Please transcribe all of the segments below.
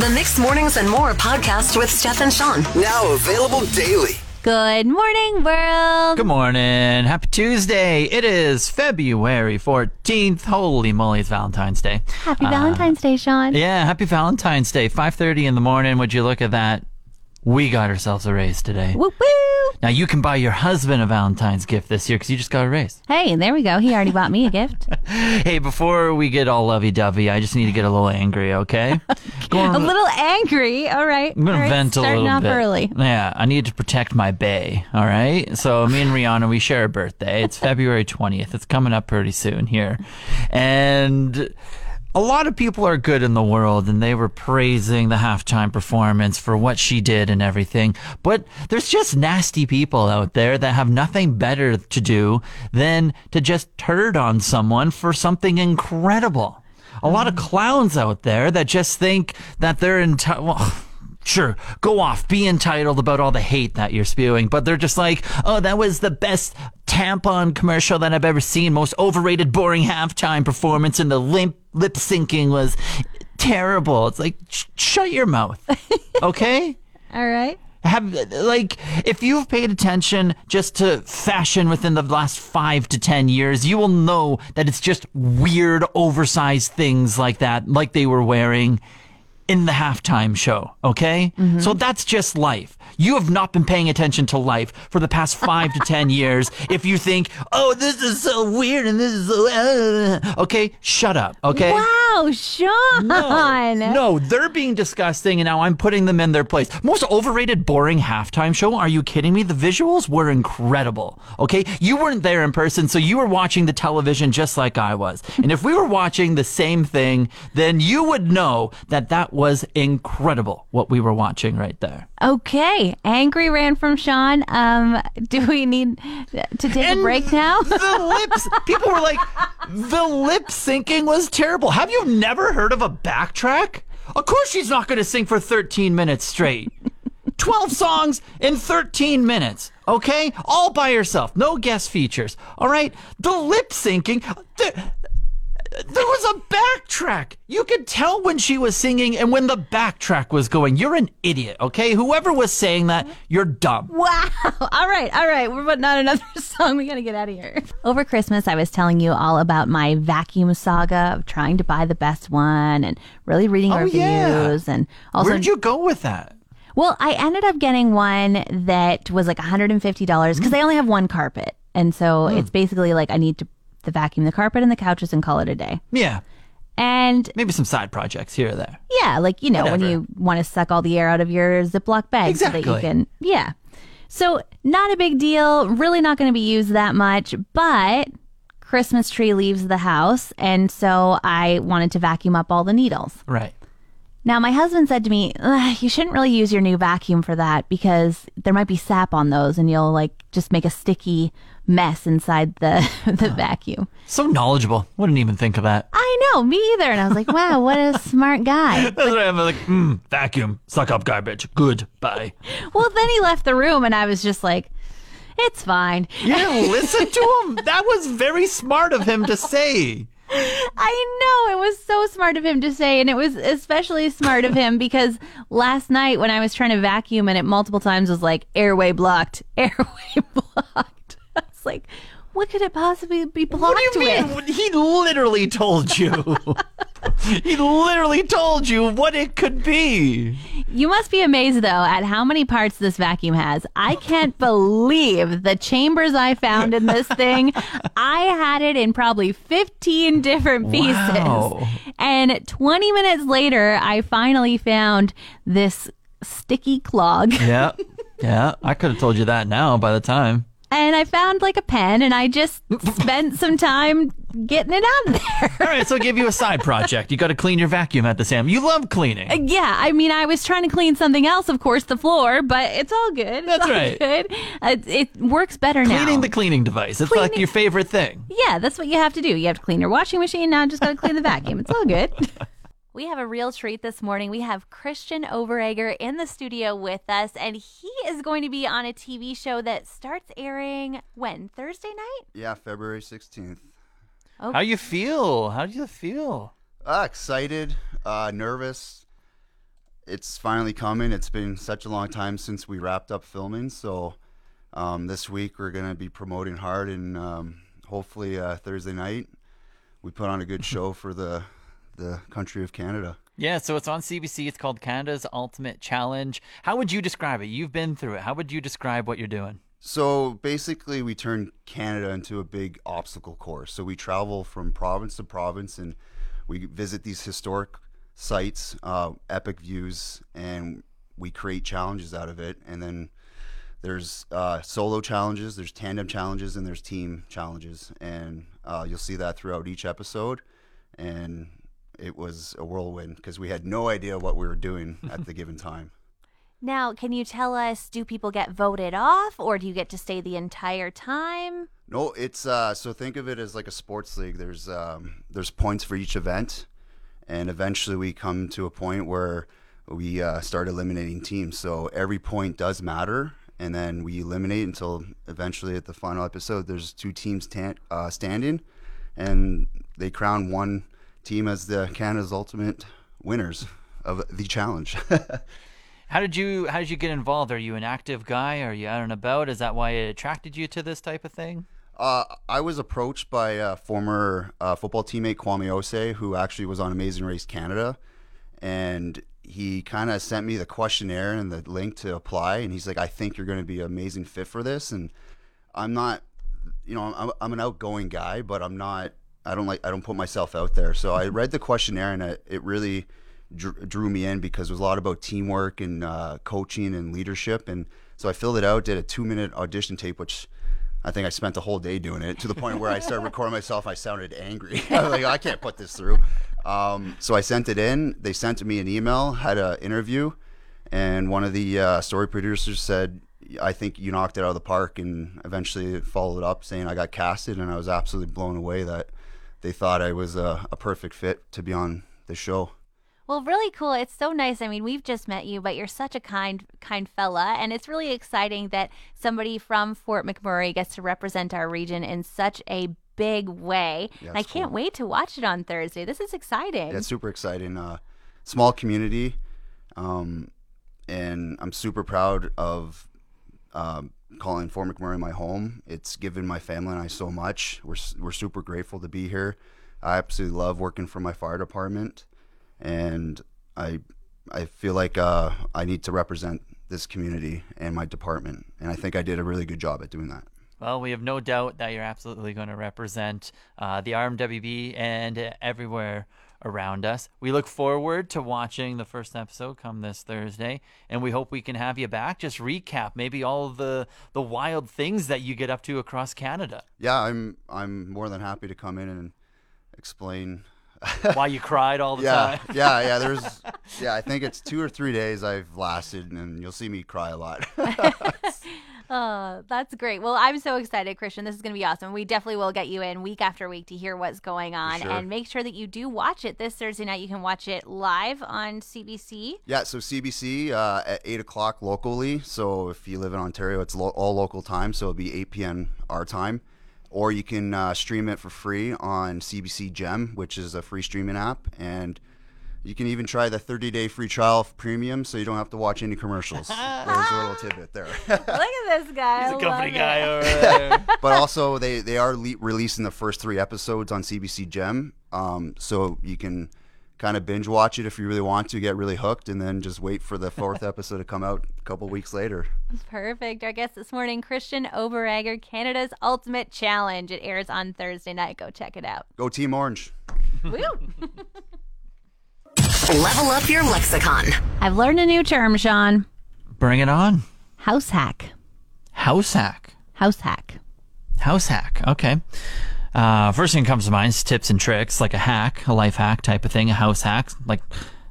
The Mixed Mornings and More podcast with Steph and Sean. Now available daily. Good morning, world. Good morning. Happy Tuesday. It is February 14th. Holy moly, it's Valentine's Day. Happy uh, Valentine's Day, Sean. Yeah, happy Valentine's Day. 5:30 in the morning. Would you look at that? We got ourselves a raise today. Woo woo. Now you can buy your husband a Valentine's gift this year because you just got a raise. Hey, there we go. He already bought me a gift. Hey, before we get all lovey-dovey, I just need to get a little angry, okay? Going- a little angry. All right. I'm gonna All right, vent a little off bit. early. Yeah, I need to protect my bay. All right. So me and Rihanna, we share a birthday. It's February twentieth. It's coming up pretty soon here, and a lot of people are good in the world, and they were praising the halftime performance for what she did and everything. But there's just nasty people out there that have nothing better to do than to just turd on someone for something incredible. A lot of mm-hmm. clowns out there that just think that they're entitled. Well, sure, go off, be entitled about all the hate that you're spewing, but they're just like, oh, that was the best tampon commercial that I've ever seen, most overrated, boring halftime performance, and the limp lip syncing was terrible. It's like, sh- shut your mouth, okay? All right. have like if you've paid attention just to fashion within the last five to ten years you will know that it's just weird oversized things like that like they were wearing in the halftime show okay so that's just life you have not been paying attention to life for the past five to ten years if you think oh this is so weird and this is so uh, okay shut up okay Wow, Sean. no, no, they're being disgusting, and now I'm putting them in their place. Most overrated, boring halftime show? Are you kidding me? The visuals were incredible. Okay, you weren't there in person, so you were watching the television just like I was. And if we were watching the same thing, then you would know that that was incredible what we were watching right there. Okay. Angry ran from Sean. Um, do we need to take a break now? the lips, people were like, the lip syncing was terrible. Have you never heard of a backtrack? Of course, she's not going to sing for 13 minutes straight. 12 songs in 13 minutes, okay? All by herself, no guest features, all right? The lip syncing, there, there was a backtrack. You could tell when she was singing and when the backtrack was going. You're an idiot, okay? Whoever was saying that, you're dumb. Wow. All right. All right. We're putting on another song. We got to get out of here. Over Christmas, I was telling you all about my vacuum saga of trying to buy the best one and really reading Oh, reviews yeah. and also Where'd you go with that? Well, I ended up getting one that was like $150 because they only have one carpet. And so Hmm. it's basically like I need to the vacuum the carpet and the couches and call it a day. Yeah, And maybe some side projects here or there. yeah, like you know when you want to suck all the air out of your Ziploc bag so that you can yeah. So not a big deal, really not going to be used that much, but Christmas tree leaves the house and so I wanted to vacuum up all the needles. Right. Now, my husband said to me, you shouldn't really use your new vacuum for that because there might be sap on those and you'll like just make a sticky mess inside the, the vacuum. So knowledgeable. Wouldn't even think of that. I know, me either. And I was like, wow, what a smart guy. That's what I'm like, mm, vacuum, suck up garbage. Good, bye. Well, then he left the room and I was just like, it's fine. You didn't listen to him? That was very smart of him to say. I know it was so smart of him to say, and it was especially smart of him because last night when I was trying to vacuum and it multiple times was like airway blocked, airway blocked. I was like, what could it possibly be blocked What do you with? mean? He literally told you. he literally told you what it could be. You must be amazed though at how many parts this vacuum has. I can't believe the chambers I found in this thing. I had it in probably 15 different pieces. Wow. And 20 minutes later, I finally found this sticky clog. Yeah. Yeah. I could have told you that now by the time. And I found like a pen and I just spent some time getting it out of there. All right, so I'll give you a side project. You got to clean your vacuum at the same. You love cleaning. Yeah, I mean, I was trying to clean something else, of course, the floor, but it's all good. It's That's all right. Good. Uh, it works better now. Cleaning the cleaning device. It's like your favorite thing. Yeah, that's what you have to do. You have to clean your washing machine. Now just got to clean the vacuum. It's all good. We have a real treat this morning. We have Christian Overegger in the studio with us, and he is going to be on a TV show that starts airing when? Thursday night? Yeah, February 16th. How you feel? How do you feel? Ah, excited, uh, nervous. It's finally coming. It's been such a long time since we wrapped up filming. So um, this week we're going to be promoting hard, and um, hopefully uh, Thursday night we put on a good show for the the country of Canada. Yeah, so it's on CBC. It's called Canada's Ultimate Challenge. How would you describe it? You've been through it. How would you describe what you're doing? So basically, we turn Canada into a big obstacle course. So we travel from province to province and we visit these historic sites, uh, epic views, and we create challenges out of it. And then there's uh, solo challenges, there's tandem challenges, and there's team challenges. And uh, you'll see that throughout each episode. And it was a whirlwind because we had no idea what we were doing at the given time. Now, can you tell us do people get voted off or do you get to stay the entire time? No, it's uh so think of it as like a sports league. There's um there's points for each event and eventually we come to a point where we uh, start eliminating teams. So every point does matter and then we eliminate until eventually at the final episode there's two teams tan- uh, standing and they crown one team as the Canada's ultimate winners of the challenge. How did you How did you get involved? Are you an active guy? Are you out and about? Is that why it attracted you to this type of thing? Uh, I was approached by a former uh, football teammate Kwame Ose, who actually was on Amazing Race Canada, and he kind of sent me the questionnaire and the link to apply. And he's like, "I think you're going to be an amazing fit for this." And I'm not, you know, I'm, I'm an outgoing guy, but I'm not. I don't like. I don't put myself out there. So I read the questionnaire, and it, it really drew, me in because it was a lot about teamwork and uh, coaching and leadership. And so I filled it out, did a two minute audition tape, which I think I spent the whole day doing it to the point where I started recording myself. I sounded angry. I was like, I can't put this through. Um, so I sent it in. They sent me an email, had an interview, and one of the uh, story producers said, I think you knocked it out of the park, and eventually followed up saying I got casted, and I was absolutely blown away that they thought I was a, a perfect fit to be on the show. Well, really cool. It's so nice. I mean, we've just met you, but you're such a kind, kind fella, and it's really exciting that somebody from Fort McMurray gets to represent our region in such a big way. Yeah, and I can't cool. wait to watch it on Thursday. This is exciting. Yeah, it's super exciting. Uh, small community, um, and I'm super proud of um, calling Fort McMurray my home. It's given my family and I so much. We're we're super grateful to be here. I absolutely love working for my fire department, and I I feel like uh, I need to represent this community and my department, and I think I did a really good job at doing that. Well, we have no doubt that you're absolutely going to represent uh, the RMWB and everywhere around us. We look forward to watching the first episode come this Thursday, and we hope we can have you back. Just recap maybe all the the wild things that you get up to across Canada. Yeah, I'm I'm more than happy to come in and explain Why you cried all the yeah, time. yeah, yeah. yeah. There's, yeah. I think it's two or three days I've lasted, and you'll see me cry a lot. Oh, that's great. Well, I'm so excited, Christian. This is going to be awesome. We definitely will get you in week after week to hear what's going on sure. and make sure that you do watch it this Thursday night. You can watch it live on CBC. yeah. So CBC uh, at eight o'clock locally. So if you live in Ontario, it's lo- all local time. So it'll be eight p.m. our time, or you can uh, stream it for free on CBC Gem, which is a free streaming app, and you can even try the 30-day free trial of premium, so you don't have to watch any commercials. There's a little tidbit there. Look at this guy. He's I a company love guy over there. but also they they are le- releasing the first three episodes on CBC Gem, um, so you can kind of binge watch it if you really want to get really hooked, and then just wait for the fourth episode to come out a couple weeks later. Perfect. Our guest this morning, Christian Overegger, Canada's Ultimate Challenge. It airs on Thursday night. Go check it out. Go Team Orange! Woo! Level up your lexicon. I've learned a new term, Sean. Bring it on. House hack. House hack. House hack. House hack. Okay. Uh, first thing that comes to mind is tips and tricks, like a hack, a life hack type of thing, a house hack, like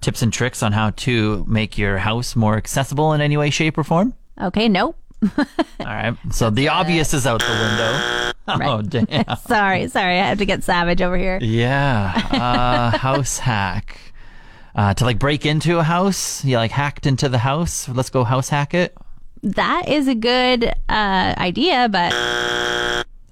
tips and tricks on how to make your house more accessible in any way, shape, or form. Okay, nope. All right. So the obvious is out the window. Oh, damn. Sorry, sorry. I have to get savage over here. Yeah. Uh, house hack. Uh, to like break into a house. You like hacked into the house. Let's go house hack it. That is a good uh, idea, but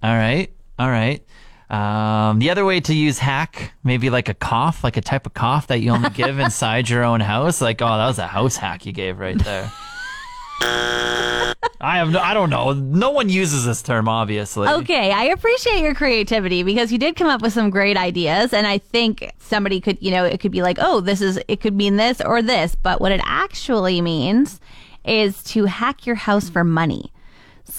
All right. All right. Um, the other way to use hack, maybe like a cough, like a type of cough that you only give inside your own house. Like, oh, that was a house hack you gave right there. I have no, I don't know. No one uses this term, obviously. Okay, I appreciate your creativity because you did come up with some great ideas. And I think somebody could, you know, it could be like, oh, this is, it could mean this or this. But what it actually means is to hack your house for money.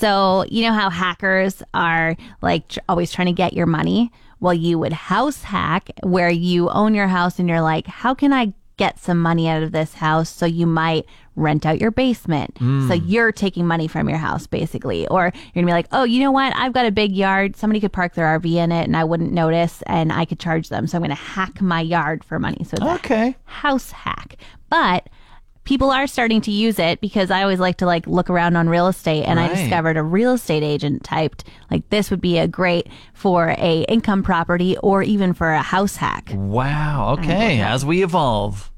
So, you know how hackers are like tr- always trying to get your money? Well, you would house hack where you own your house and you're like, how can I get some money out of this house? So you might rent out your basement. Hmm. So you're taking money from your house basically. Or you're gonna be like, oh, you know what? I've got a big yard. Somebody could park their RV in it and I wouldn't notice and I could charge them. So I'm gonna hack my yard for money. So it's Okay. house hack. But people are starting to use it because I always like to like look around on real estate and I discovered a real estate agent typed like this would be a great for a income property or even for a house hack. Wow. Okay. As we evolve,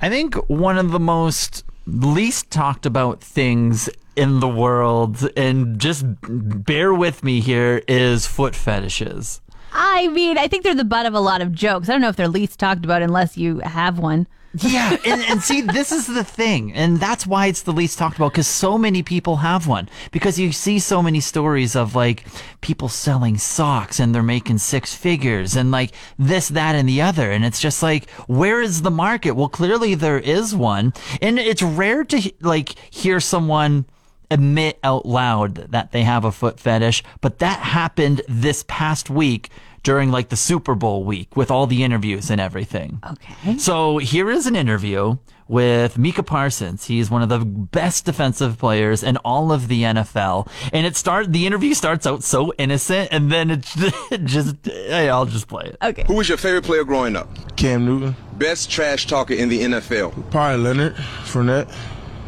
I think one of the most least talked about things in the world, and just bear with me here, is foot fetishes. I mean, I think they're the butt of a lot of jokes. I don't know if they're least talked about unless you have one. Yeah, and, and see, this is the thing, and that's why it's the least talked about because so many people have one. Because you see so many stories of like people selling socks and they're making six figures and like this, that, and the other, and it's just like, where is the market? Well, clearly there is one, and it's rare to like hear someone admit out loud that they have a foot fetish, but that happened this past week during like the Super Bowl week with all the interviews and everything. Okay. So here is an interview with Micah Parsons. He's one of the best defensive players in all of the NFL. And it start the interview starts out so innocent and then it just hey, I'll just play it. Okay. Who was your favorite player growing up? Cam Newton, Best trash talker in the NFL? probably Leonard Fournette.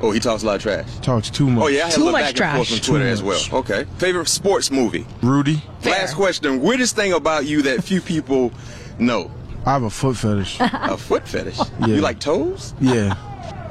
Oh, he talks a lot of trash. Talks too much. Oh yeah, I had Too a little much back and trash. forth on Twitter as well. Okay. Favorite sports movie? Rudy. Last question. Weirdest thing about you that few people know? I have a foot fetish. A foot fetish. Yeah. You like toes? yeah.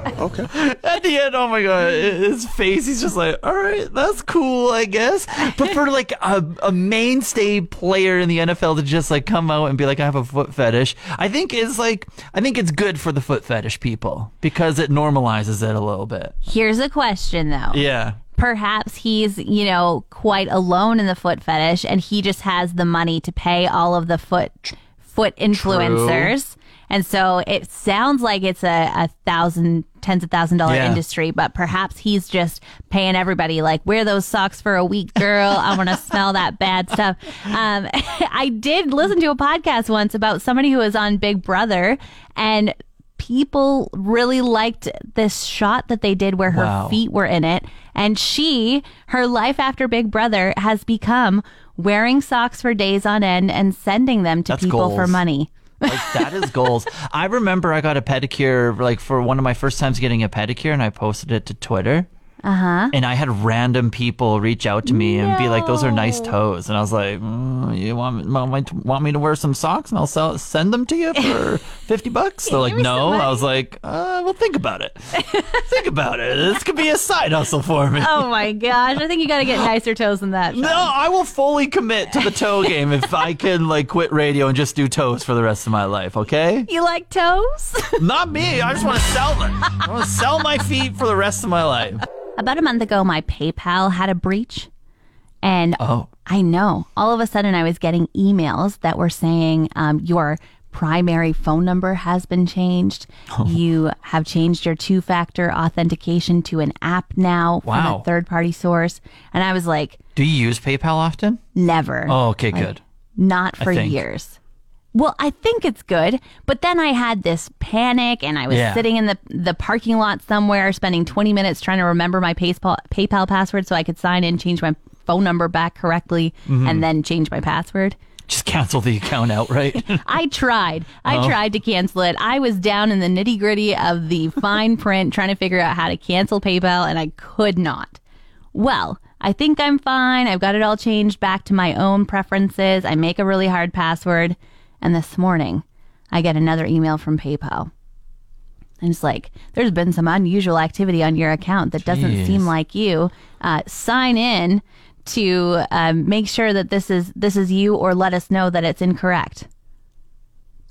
Okay. At the end, oh my god, his face, he's just like, all right, that's cool, I guess. But for like a, a mainstay player in the NFL to just like come out and be like, I have a foot fetish, I think is like, I think it's good for the foot fetish people because it normalizes it a little bit. Here's a question though. Yeah. Perhaps he's, you know, quite alone in the foot fetish and he just has the money to pay all of the foot foot influencers. And so it sounds like it's a, a thousand, tens of thousand dollar Yeah. industry, but perhaps he's just paying everybody like, wear those socks for a week, girl. I want to smell that bad stuff. Um, I did listen to a podcast once about somebody who was on Big Brother and people really liked this shot that they did where her Wow. feet were in it. And she, her life after Big Brother has become wearing socks for days on end and sending them to That's people for money. Like that is goals. I remember I got a pedicure like for one of my first times getting a pedicure and I posted it to Twitter. Uh-huh. And I had random people reach out to me and be like, "Those are nice toes," and I was like, mm, "You want me, want, me to, want me to wear some socks and I'll sell, send them to you for fifty bucks?" They're like, "No." I was like, uh, "Well, think about it. think about it. This could be a side hustle for me." Oh my gosh. I think you got to get nicer toes than that. No, I will fully commit to the toe game if I can like quit radio and just do toes for the rest of my life. Okay. You like toes? Not me. I just want to sell them. I want to sell my feet for the rest of my life. About a month ago, my PayPal had a breach. And Oh. I know. All of a sudden, I was getting emails that were saying um, your primary phone number has been changed. Oh. You have changed your two factor authentication to an app now from a third party source. And I was like, Do you use PayPal often? never. Oh, okay, Like, good. Not for years. Well, I think it's good, but then I had this panic and I was Yeah. sitting in the the parking lot somewhere spending 20 minutes trying to remember my PayPal PayPal password so I could sign in, change my phone number back correctly Mm-hmm. and then change my password. Just cancel the account outright. I tried. I Oh. tried to cancel it. I was down in the nitty gritty of the fine print trying to figure out how to cancel PayPal and I could not. Well, I think I'm fine. I've got it all changed back to my own preferences. I make a really hard password. And this morning, I get another email from PayPal. And it's like, there's been some unusual activity on your account that doesn't Jeez. seem like you. Uh, sign in to um, make sure that this is this is you, or let us know that it's incorrect.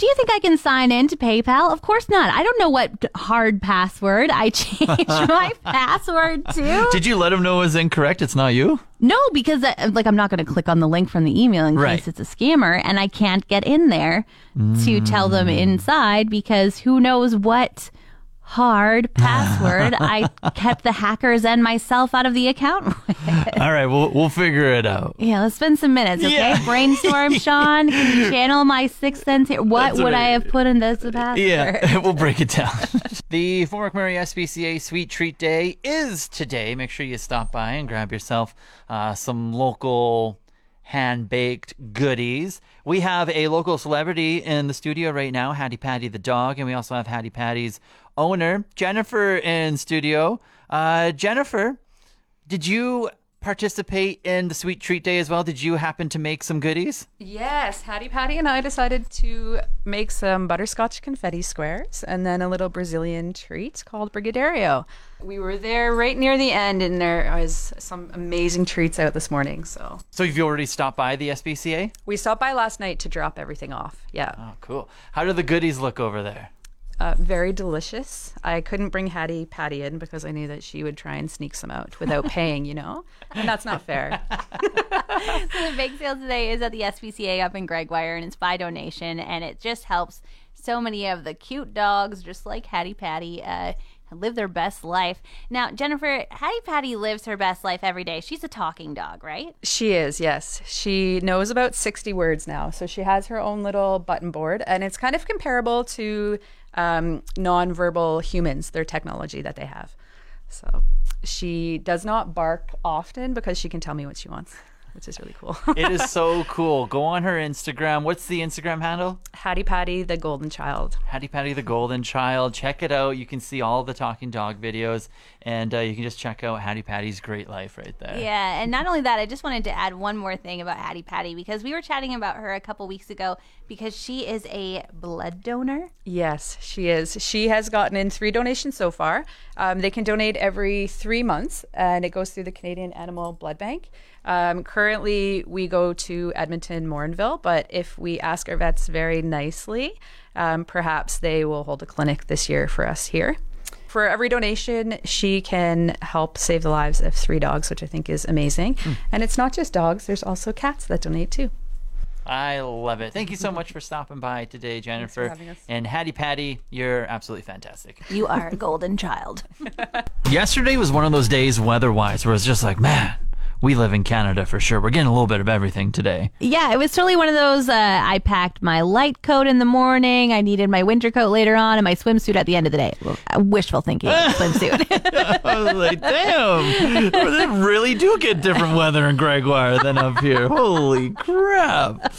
Do you think I can sign in to PayPal? Of course not. I don't know what hard password I changed my password to. Did you let him know it was incorrect? It's not you? No, because uh, like I'm not going to click on the link from the email in Right. case it's a scammer, and I can't get in there to tell them Mm. inside because who knows what hard password I kept the hackers and myself out of the account with. All right, we'll we'll figure it out. Yeah, let's spend some minutes, okay? Yeah. Brainstorm, Sean. Can you channel my sixth sense here? What That's would what I I- have put in this password? Yeah, we'll break it down. the Fort McMurray SPCA Sweet Treat Day is today. Make sure you stop by and grab yourself uh, some local hand baked goodies. We have a local celebrity in the studio right now, Hattie Patty the dog, and we also have Hattie Patty's owner, Jennifer, in studio. Uh, Jennifer, did you participate in the Sweet Treat Day as well? Did you happen to make some goodies? Yes, Hattie Patty and I decided to make some butterscotch confetti squares and then a little Brazilian treat called Brigadeiro. We were there right near the end, and there was some amazing treats out this morning. So So you've already stopped by the SPCA? we stopped by last night to drop everything off. Yeah, Oh, cool. How do the goodies look over there? Uh, very delicious. I couldn't bring Hattie Patty in because I knew that she would try and sneak some out without paying, you know, and that's not fair. So the big sale today is at the SPCA up in Gregoire, and it's by donation, and it just helps so many of the cute dogs, just like Hattie Patty, uh, live their best life. Now, Jennifer, Hattie Patty lives her best life every day. She's a talking dog, right? She is, yes. She knows about 60 words now. So she has her own little button board, and it's kind of comparable to um, nonverbal humans, their technology that they have. So she does not bark often because she can tell me what she wants, which is really cool. It is so cool. Go on her Instagram. What's the Instagram handle? Hattie Patty, the golden child. Hattie Patty the Golden Child. Check it out. You can see all the talking dog videos, and uh, you can just check out Hattie Patty's great life right there. Yeah, and not only that, I just wanted to add one more thing about Hattie Patty because we were chatting about her a couple weeks ago because she is a blood donor. Yes, she is. She has gotten in three donations so far. Um, they can donate every three months, and it goes through the Canadian Animal Blood Bank. Um, currently, we go to Edmonton, Morinville, but if we ask our vets very nicely, um, perhaps they will hold a clinic this year for us here. For every donation, she can help save the lives of three dogs, which I think is amazing. And it's not just dogs, there's also cats that donate too. I love it. Thank you so much for stopping by today, Jennifer. having us. And Hattie Patty, you're absolutely fantastic. You are a golden child. Yesterday was one of those days weather-wise where it's just like, man, we live in Canada for sure. We're getting a little bit of everything today. Yeah, it was totally one of those. Uh, I packed my light coat in the morning. I needed my winter coat later on, and my swimsuit at the end of the day. Well, uh, wishful thinking swimsuit. I was like, damn, they really do get different weather in Gregoire than up here. Holy crap.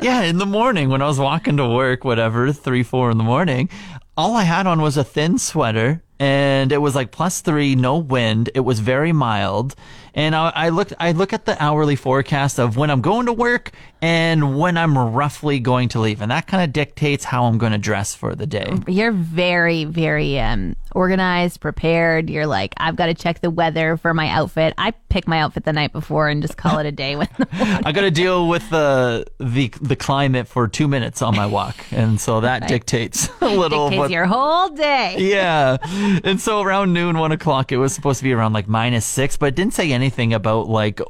Yeah, in the morning when I was walking to work, whatever, three, four in the morning, all I had on was a thin sweater and it was like plus three, no wind. It was very mild. And I, I looked, I look at the hourly forecast of when I'm going to work and when I'm roughly going to leave. And that kind of dictates how I'm going to dress for the day. You're very, very um, organized, prepared. You're like, I've got to check the weather for my outfit. I pick my outfit the night before and just call it a day. When I got to deal with the the the climate for two minutes on my walk, and so that dictates a little. dictates your whole day. yeah, and so around noon, one o'clock, it was supposed to be around like minus six, but it didn't say anything about like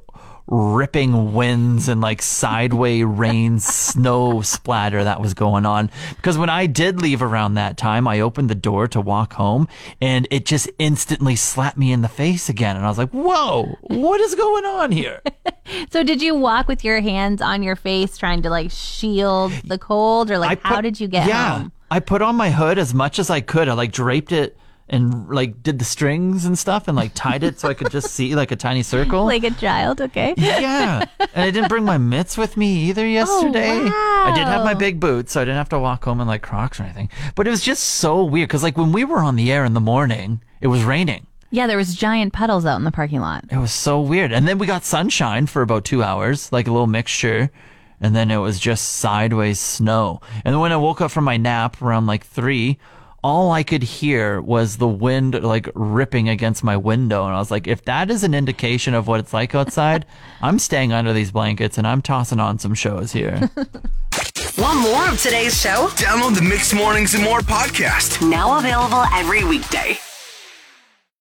ripping winds and like sideway rain snow splatter that was going on because when i did leave around that time i opened the door to walk home and it just instantly slapped me in the face again and i was like whoa what is going on here So, did you walk with your hands on your face, trying to like shield the cold, or like I how did you get yeah, home? I put on my hood as much as I could. I like draped it and like did the strings and stuff and like tied it so I could just see like a tiny circle. Like a child, okay? yeah. And I didn't bring my mitts with me either oh, yesterday. Oh, wow. I did have my big boots, so I didn't have to walk home in like Crocs or anything. But it was just so weird because like when we were on the air in the morning, it was raining. Yeah, there was giant puddles out in the parking lot. It was so weird. And then we got sunshine for about two hours, like a little mixture. And then it was just sideways snow. And then when I woke up from my nap around like three, all I could hear was the wind like ripping against my window. And I was like, if that is an indication of what it's like outside, I'm staying under these blankets and I'm tossing on some shows here. Want more of today's show? Download the Mixed Mornings and More podcast. Now available every weekday.